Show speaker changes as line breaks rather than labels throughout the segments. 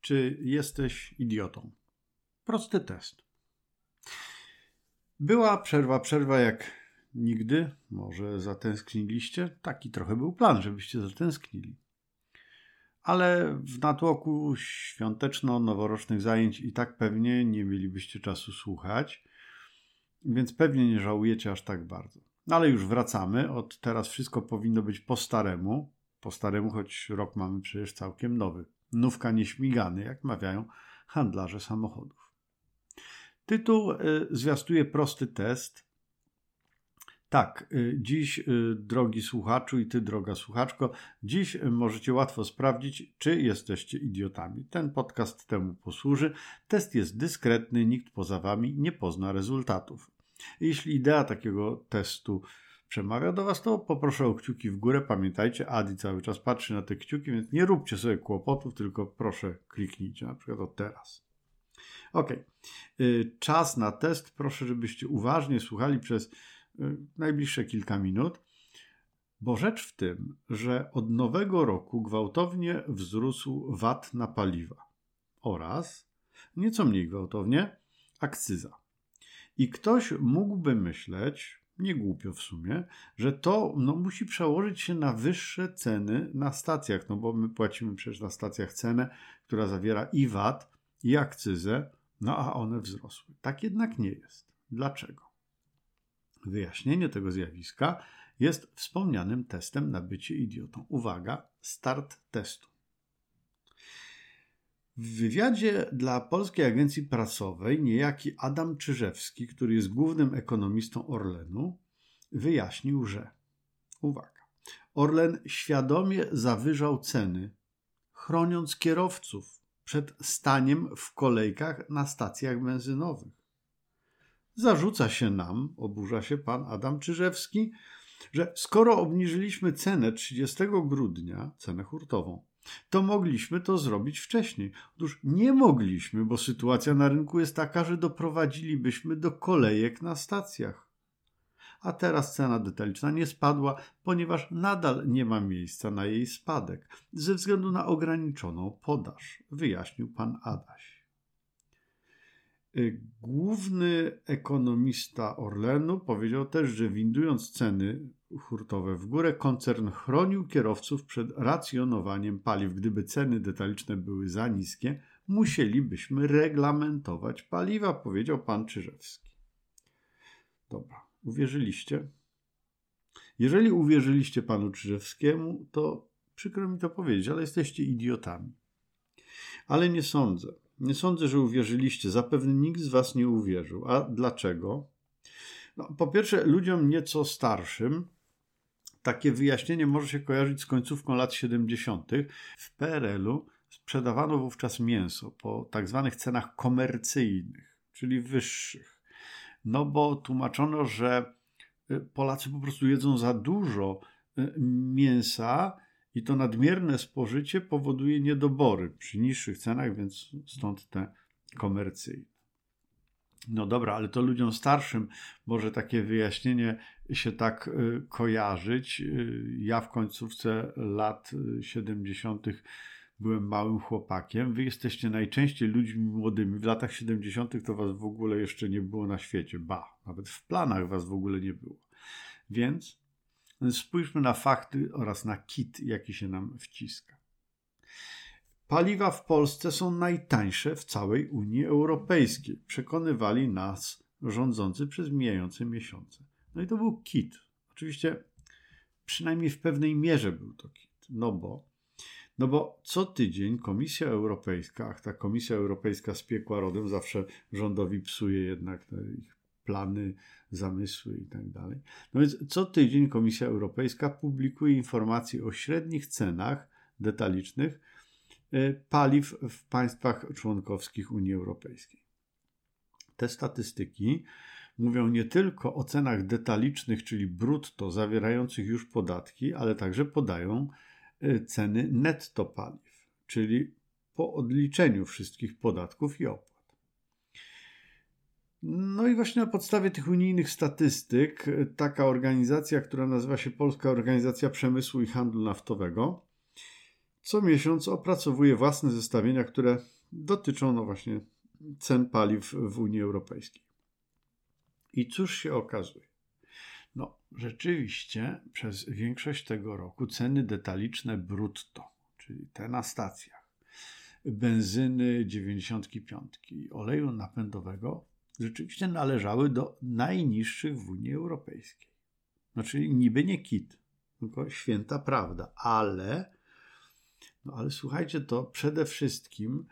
Czy jesteś idiotą? Prosty test. Była przerwa, przerwa jak nigdy. Może zatęskniliście? Taki trochę był plan, żebyście zatęsknili. Ale w natłoku świąteczno-noworocznych zajęć i tak pewnie nie mielibyście czasu słuchać, więc pewnie nie żałujecie aż tak bardzo. No ale już wracamy. Od teraz wszystko powinno być po staremu. Po staremu, choć rok mamy przecież całkiem nowy. Nówka nieśmigany, jak mawiają handlarze samochodów. Tytuł y, zwiastuje prosty test. Tak, y, dziś, y, drogi słuchaczu i ty, droga słuchaczko, dziś możecie łatwo sprawdzić, czy jesteście idiotami. Ten podcast temu posłuży. Test jest dyskretny, nikt poza wami nie pozna rezultatów. Jeśli idea takiego testu przemawia do Was, to poproszę o kciuki w górę. Pamiętajcie, Adi cały czas patrzy na te kciuki, więc nie róbcie sobie kłopotów, tylko proszę kliknijcie, na przykład od teraz. Ok. Czas na test. Proszę, żebyście uważnie słuchali przez y, najbliższe kilka minut, bo rzecz w tym, że od nowego roku gwałtownie wzrósł VAT na paliwa oraz nieco mniej gwałtownie akcyza. I ktoś mógłby myśleć, nie głupio w sumie, że to no, musi przełożyć się na wyższe ceny na stacjach, no bo my płacimy przecież na stacjach cenę, która zawiera i VAT, i akcyzę, no a one wzrosły. Tak jednak nie jest. Dlaczego? Wyjaśnienie tego zjawiska jest wspomnianym testem na bycie idiotą. Uwaga, start testu. W wywiadzie dla Polskiej Agencji Prasowej niejaki Adam Czyżewski, który jest głównym ekonomistą Orlenu, wyjaśnił, że uwaga, Orlen świadomie zawyżał ceny, chroniąc kierowców przed staniem w kolejkach na stacjach benzynowych. Zarzuca się nam, oburza się pan Adam Czyżewski, że skoro obniżyliśmy cenę 30 grudnia, cenę hurtową, to mogliśmy to zrobić wcześniej. Otóż nie mogliśmy, bo sytuacja na rynku jest taka, że doprowadzilibyśmy do kolejek na stacjach. A teraz cena detaliczna nie spadła, ponieważ nadal nie ma miejsca na jej spadek ze względu na ograniczoną podaż, wyjaśnił pan Adaś. Y, główny ekonomista Orlenu powiedział też, że windując ceny hurtowe w górę, koncern chronił kierowców przed racjonowaniem paliw. Gdyby ceny detaliczne były za niskie, musielibyśmy reglamentować paliwa, powiedział pan Czyżewski. Dobra, uwierzyliście? Jeżeli uwierzyliście panu Czyżewskiemu, to przykro mi to powiedzieć, ale jesteście idiotami. Ale nie sądzę. Nie sądzę, że uwierzyliście. Zapewne nikt z was nie uwierzył. A dlaczego? No, po pierwsze, ludziom nieco starszym takie wyjaśnienie może się kojarzyć z końcówką lat 70. W PRL-u sprzedawano wówczas mięso po tak zwanych cenach komercyjnych, czyli wyższych. No bo tłumaczono, że y, Polacy po prostu jedzą za dużo y, mięsa i to nadmierne spożycie powoduje niedobory przy niższych cenach, więc stąd te komercyjne. No dobra, ale to ludziom starszym może takie wyjaśnienie się tak y, kojarzyć. Y, ja w końcówce lat 70. Y, byłem małym chłopakiem. Wy jesteście najczęściej ludźmi młodymi. W latach 70. to was w ogóle jeszcze nie było na świecie. Ba, nawet w planach was w ogóle nie było. Więc spójrzmy na fakty oraz na kit, jaki się nam wciska. Paliwa w Polsce są najtańsze w całej Unii Europejskiej. Przekonywali nas rządzący przez mijające miesiące. No i to był kit. Oczywiście przynajmniej w pewnej mierze był to kit. No bo, no bo co tydzień Komisja Europejska, ach ta Komisja Europejska spiekła rodem, zawsze rządowi psuje jednak ich plany, zamysły i tak. No więc co tydzień Komisja Europejska publikuje informacje o średnich cenach detalicznych Y, paliw w państwach członkowskich Unii Europejskiej. Te statystyki mówią nie tylko o cenach detalicznych, czyli brutto zawierających już podatki, ale także podają y, ceny netto paliw, czyli po odliczeniu wszystkich podatków i opłat. No i właśnie na podstawie tych unijnych statystyk y, taka organizacja, która nazywa się Polska Organizacja Przemysłu i Handlu Naftowego, co miesiąc opracowuje własne zestawienia, które dotyczą no właśnie cen paliw w Unii Europejskiej. I cóż się okazuje? No, rzeczywiście przez większość tego roku ceny detaliczne brutto, czyli te na stacjach, benzyny 95 i oleju napędowego rzeczywiście należały do najniższych w Unii Europejskiej. No, czyli niby nie kit, tylko święta prawda, ale, no ale słuchajcie, to przede wszystkim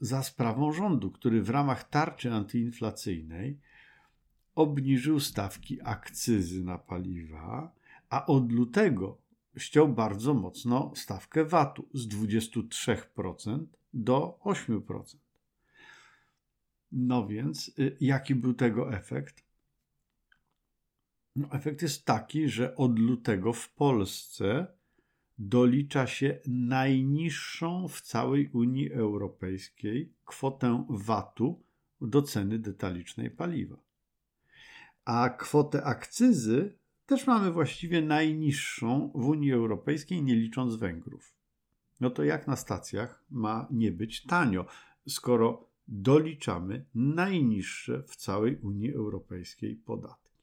za sprawą rządu, który w ramach tarczy antyinflacyjnej obniżył stawki akcyzy na paliwa, a od lutego ściął bardzo mocno stawkę VAT-u z 23% do 8%. No więc, y, jaki był tego efekt? No, efekt jest taki, że od lutego w Polsce dolicza się najniższą w całej Unii Europejskiej kwotę VAT-u do ceny detalicznej paliwa. A kwotę akcyzy też mamy właściwie najniższą w Unii Europejskiej, nie licząc Węgrów. No to jak na stacjach ma nie być tanio, skoro doliczamy najniższe w całej Unii Europejskiej podatki.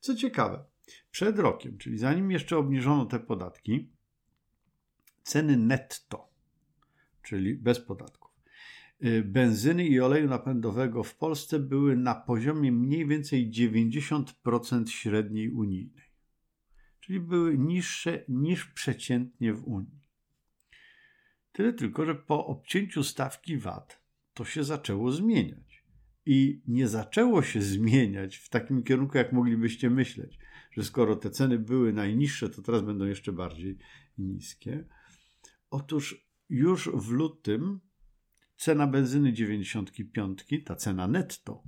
Co ciekawe, przed rokiem, czyli zanim jeszcze obniżono te podatki, ceny netto, czyli bez podatków, y, benzyny i oleju napędowego w Polsce były na poziomie mniej więcej 90% średniej unijnej, czyli były niższe niż przeciętnie w Unii. Tyle tylko, że po obcięciu stawki VAT to się zaczęło zmieniać. I nie zaczęło się zmieniać w takim kierunku, jak moglibyście myśleć, że skoro te ceny były najniższe, to teraz będą jeszcze bardziej niskie. Otóż już w lutym cena benzyny 95, ta cena netto,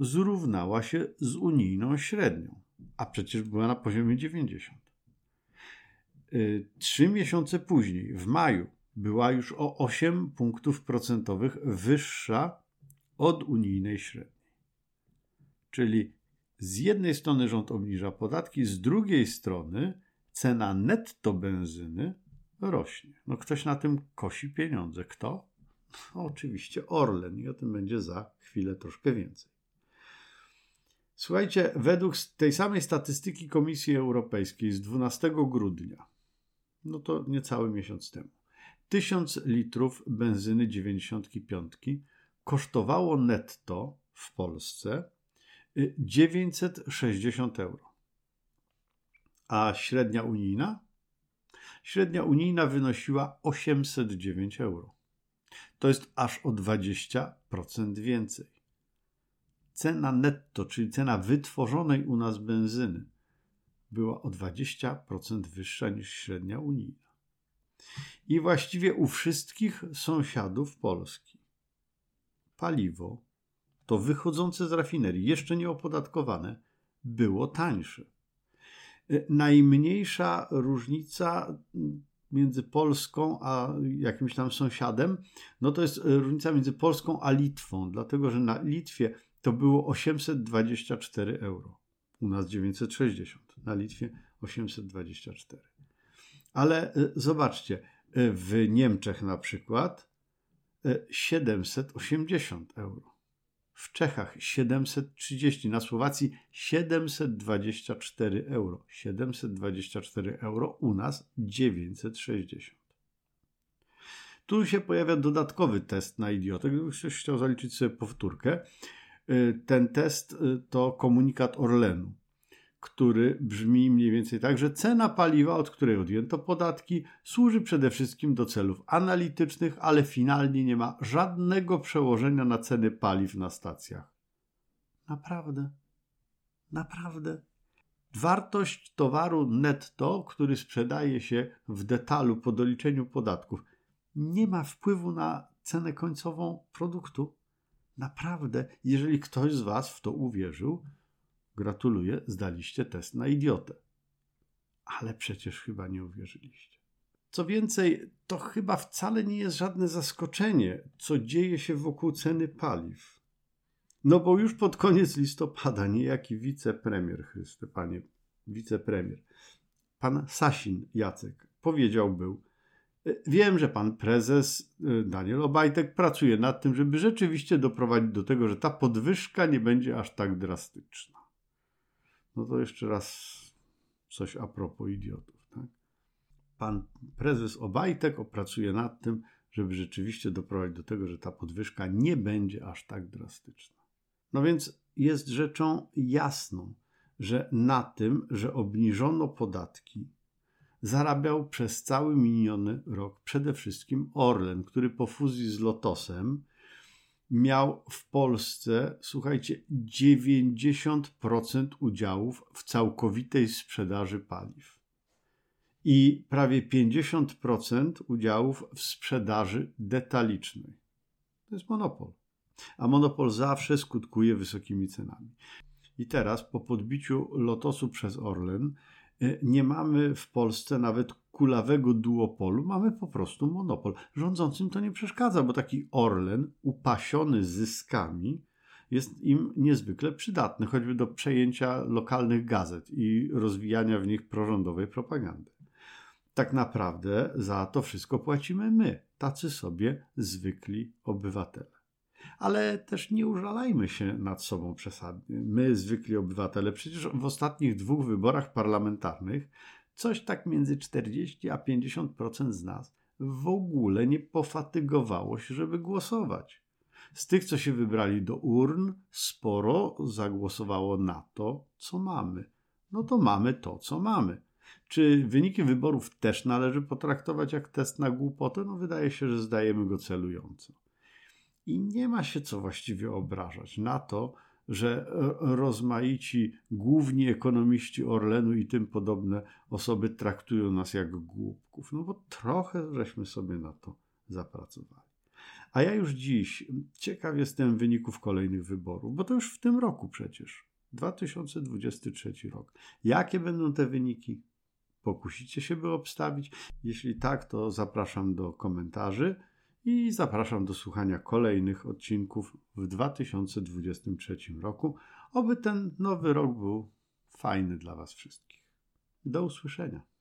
zrównała się z unijną średnią, a przecież była na poziomie 90. Y, trzy miesiące później, w maju, była już o 8 punktów procentowych wyższa od unijnej średniej. Czyli z jednej strony rząd obniża podatki, z drugiej strony cena netto benzyny rośnie. No ktoś na tym kosi pieniądze. Kto? No, oczywiście Orlen i o tym będzie za chwilę troszkę więcej. Słuchajcie, według tej samej statystyki Komisji Europejskiej z 12 grudnia, no to niecały miesiąc temu, 1000 litrów benzyny 95 kosztowało netto w Polsce 960 y, euro. A średnia unijna? Średnia unijna wynosiła 809 euro. To jest aż o 20% więcej. Cena netto, czyli cena wytworzonej u nas benzyny, była o 20% wyższa niż średnia unijna i właściwie u wszystkich sąsiadów Polski. Paliwo, to wychodzące z rafinerii, jeszcze nieopodatkowane, było tańsze. E, najmniejsza różnica między Polską a jakimś tam sąsiadem, no to jest różnica między Polską a Litwą, dlatego że na Litwie to było 824 euro, u nas 960, na Litwie 824. Ale y, zobaczcie, y, w Niemczech na przykład 780 y, euro. W Czechach 730, na Słowacji 724 euro. 724 euro, u nas 960. Tu się pojawia dodatkowy test na idiotę. Gdybyś chciał zaliczyć sobie powtórkę, ten test to komunikat Orlenu który brzmi mniej więcej tak, że cena paliwa, od której odjęto podatki, służy przede wszystkim do celów analitycznych, ale finalnie nie ma żadnego przełożenia na ceny paliw na stacjach. Naprawdę. Naprawdę. Wartość towaru netto, który sprzedaje się w detalu po doliczeniu podatków, nie ma wpływu na cenę końcową produktu. Naprawdę, jeżeli ktoś z Was w to uwierzył, Gratuluję, zdaliście test na idiotę. Ale przecież chyba nie uwierzyliście. Co więcej, to chyba wcale nie jest żadne zaskoczenie, co dzieje się wokół ceny paliw. No bo już pod koniec listopada niejaki wicepremier, Chryste, panie wicepremier, pan Sasin Jacek powiedział był, Wiem, że pan prezes y, Daniel Obajtek pracuje nad tym, żeby rzeczywiście doprowadzić do tego, że ta podwyżka nie będzie aż tak drastyczna. No to jeszcze raz coś a propos idiotów. Tak? Pan prezes Obajtek opracuje nad tym, żeby rzeczywiście doprowadzić do tego, że ta podwyżka nie będzie aż tak drastyczna. No więc jest rzeczą jasną, że na tym, że obniżono podatki, zarabiał przez cały miniony rok przede wszystkim Orlen, który po fuzji z Lotosem miał w Polsce, słuchajcie, 90% udziałów w całkowitej sprzedaży paliw i prawie 50% udziałów w sprzedaży detalicznej. To jest monopol. A monopol zawsze skutkuje wysokimi cenami. I teraz po podbiciu Lotosu przez Orlen nie mamy w Polsce nawet kulawego duopolu, mamy po prostu monopol. Rządzącym to nie przeszkadza, bo taki Orlen upasiony zyskami jest im niezwykle przydatny, choćby do przejęcia lokalnych gazet i rozwijania w nich prorządowej propagandy. Tak naprawdę za to wszystko płacimy my, tacy sobie zwykli obywatele ale też nie użalajmy się nad sobą przesadnie. My, zwykli obywatele, przecież w ostatnich dwóch wyborach parlamentarnych coś tak między 40 a 50% z nas w ogóle nie pofatygowało się, żeby głosować. Z tych, co się wybrali do urn, sporo zagłosowało na to, co mamy. No to mamy to, co mamy. Czy wyniki wyborów też należy potraktować jak test na głupotę? No wydaje się, że zdajemy go celująco. I nie ma się co właściwie obrażać na to, że rozmaici główni ekonomiści Orlenu i tym podobne osoby traktują nas jak głupków. No bo trochę żeśmy sobie na to zapracowali. A ja już dziś ciekaw jestem wyników kolejnych wyborów, bo to już w tym roku przecież. 2023 rok. Jakie będą te wyniki? Pokusicie się, by obstawić? Jeśli tak, to zapraszam do komentarzy i zapraszam do słuchania kolejnych odcinków w 2023 roku. Oby ten nowy rok był fajny dla Was wszystkich. Do usłyszenia.